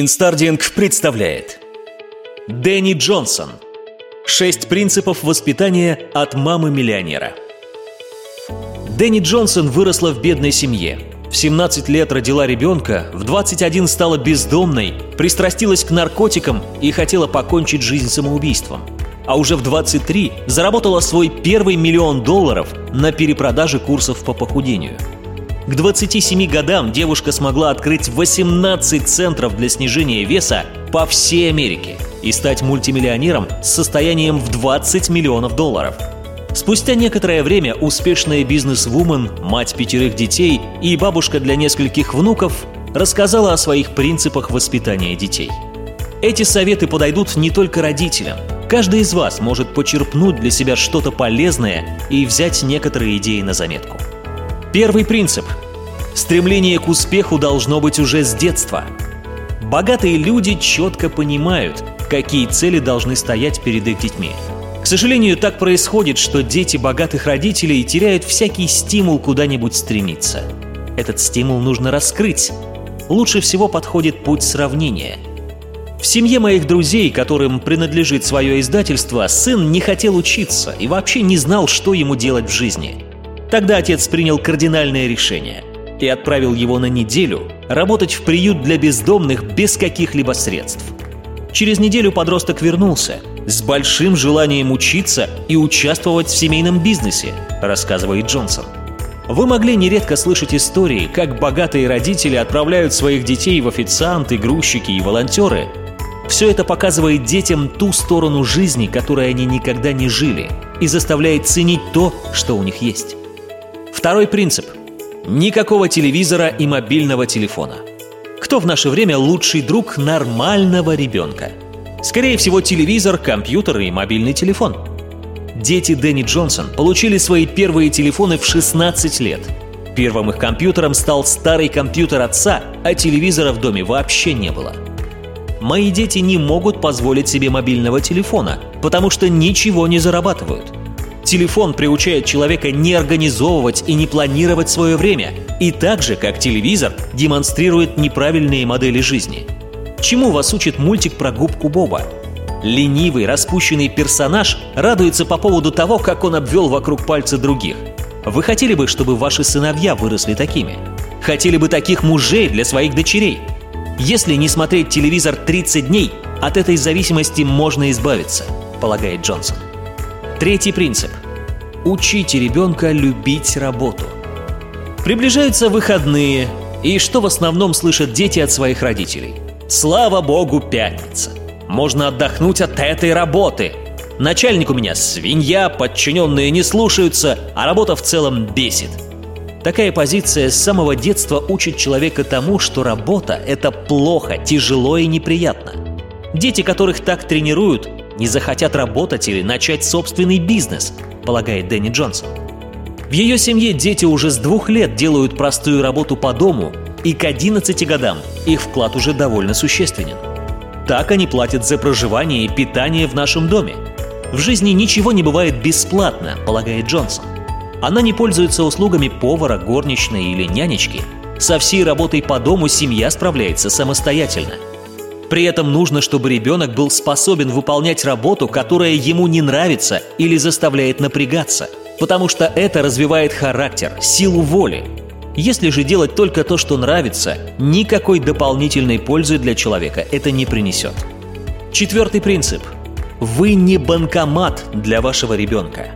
Smart Reading представляет Дэнни Джонсон Шесть принципов воспитания от мамы-миллионера Дэнни Джонсон выросла в бедной семье. В 17 лет родила ребенка, в 21 стала бездомной, пристрастилась к наркотикам и хотела покончить жизнь самоубийством. А уже в 23 заработала свой первый миллион долларов на перепродаже курсов по похудению – к 27 годам девушка смогла открыть 18 центров для снижения веса по всей Америке и стать мультимиллионером с состоянием в 20 миллионов долларов. Спустя некоторое время успешная бизнес-вумен, мать пятерых детей и бабушка для нескольких внуков рассказала о своих принципах воспитания детей. Эти советы подойдут не только родителям. Каждый из вас может почерпнуть для себя что-то полезное и взять некоторые идеи на заметку. Первый принцип. Стремление к успеху должно быть уже с детства. Богатые люди четко понимают, какие цели должны стоять перед их детьми. К сожалению, так происходит, что дети богатых родителей теряют всякий стимул куда-нибудь стремиться. Этот стимул нужно раскрыть. Лучше всего подходит путь сравнения. В семье моих друзей, которым принадлежит свое издательство, сын не хотел учиться и вообще не знал, что ему делать в жизни – Тогда отец принял кардинальное решение и отправил его на неделю работать в приют для бездомных без каких-либо средств. Через неделю подросток вернулся с большим желанием учиться и участвовать в семейном бизнесе, рассказывает Джонсон. Вы могли нередко слышать истории, как богатые родители отправляют своих детей в официанты, грузчики и волонтеры. Все это показывает детям ту сторону жизни, которой они никогда не жили, и заставляет ценить то, что у них есть. Второй принцип. Никакого телевизора и мобильного телефона. Кто в наше время лучший друг нормального ребенка? Скорее всего, телевизор, компьютер и мобильный телефон. Дети Дэнни Джонсон получили свои первые телефоны в 16 лет. Первым их компьютером стал старый компьютер отца, а телевизора в доме вообще не было. Мои дети не могут позволить себе мобильного телефона, потому что ничего не зарабатывают – Телефон приучает человека не организовывать и не планировать свое время, и так же, как телевизор, демонстрирует неправильные модели жизни. Чему вас учит мультик про губку Боба? Ленивый, распущенный персонаж радуется по поводу того, как он обвел вокруг пальца других. Вы хотели бы, чтобы ваши сыновья выросли такими? Хотели бы таких мужей для своих дочерей? Если не смотреть телевизор 30 дней, от этой зависимости можно избавиться, полагает Джонсон. Третий принцип. Учите ребенка любить работу. Приближаются выходные, и что в основном слышат дети от своих родителей? Слава богу, пятница. Можно отдохнуть от этой работы. Начальник у меня свинья, подчиненные не слушаются, а работа в целом бесит. Такая позиция с самого детства учит человека тому, что работа – это плохо, тяжело и неприятно. Дети, которых так тренируют, не захотят работать или начать собственный бизнес, полагает Дэнни Джонсон. В ее семье дети уже с двух лет делают простую работу по дому, и к 11 годам их вклад уже довольно существенен. Так они платят за проживание и питание в нашем доме. В жизни ничего не бывает бесплатно, полагает Джонсон. Она не пользуется услугами повара, горничной или нянечки. Со всей работой по дому семья справляется самостоятельно – при этом нужно, чтобы ребенок был способен выполнять работу, которая ему не нравится или заставляет напрягаться, потому что это развивает характер, силу воли. Если же делать только то, что нравится, никакой дополнительной пользы для человека это не принесет. Четвертый принцип. Вы не банкомат для вашего ребенка.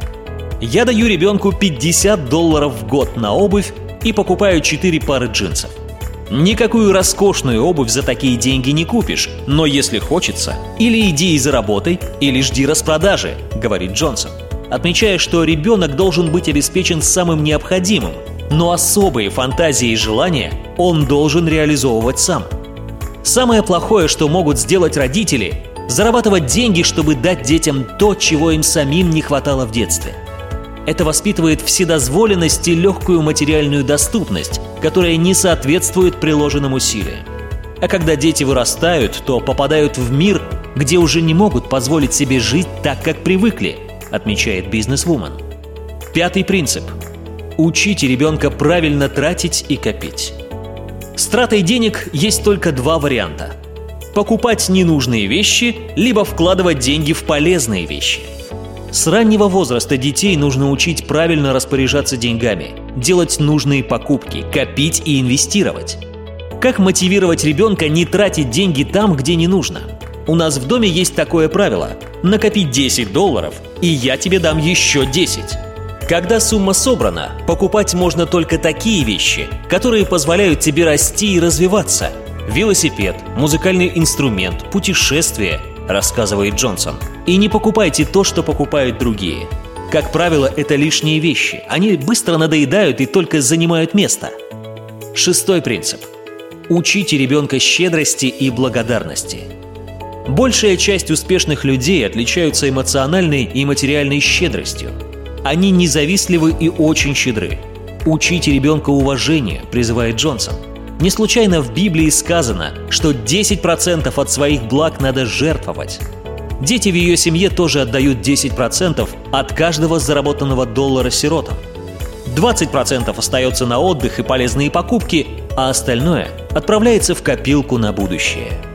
Я даю ребенку 50 долларов в год на обувь и покупаю 4 пары джинсов – Никакую роскошную обувь за такие деньги не купишь, но если хочется, или иди и заработай, или жди распродажи, говорит Джонсон, отмечая, что ребенок должен быть обеспечен самым необходимым, но особые фантазии и желания он должен реализовывать сам. Самое плохое, что могут сделать родители – зарабатывать деньги, чтобы дать детям то, чего им самим не хватало в детстве – это воспитывает вседозволенность и легкую материальную доступность, которая не соответствует приложенным усилиям. А когда дети вырастают, то попадают в мир, где уже не могут позволить себе жить так, как привыкли, отмечает бизнесвумен. Пятый принцип. Учите ребенка правильно тратить и копить. С тратой денег есть только два варианта. покупать ненужные вещи, либо вкладывать деньги в полезные вещи. С раннего возраста детей нужно учить правильно распоряжаться деньгами, делать нужные покупки, копить и инвестировать. Как мотивировать ребенка не тратить деньги там, где не нужно? У нас в доме есть такое правило – накопить 10 долларов, и я тебе дам еще 10. Когда сумма собрана, покупать можно только такие вещи, которые позволяют тебе расти и развиваться. Велосипед, музыкальный инструмент, путешествие, рассказывает Джонсон. И не покупайте то, что покупают другие. Как правило, это лишние вещи. Они быстро надоедают и только занимают место. Шестой принцип. Учите ребенка щедрости и благодарности. Большая часть успешных людей отличаются эмоциональной и материальной щедростью – они независливы и очень щедры. Учите ребенка уважению, призывает Джонсон. Не случайно в Библии сказано, что 10% от своих благ надо жертвовать. Дети в ее семье тоже отдают 10% от каждого заработанного доллара сиротам. 20% остается на отдых и полезные покупки, а остальное отправляется в копилку на будущее –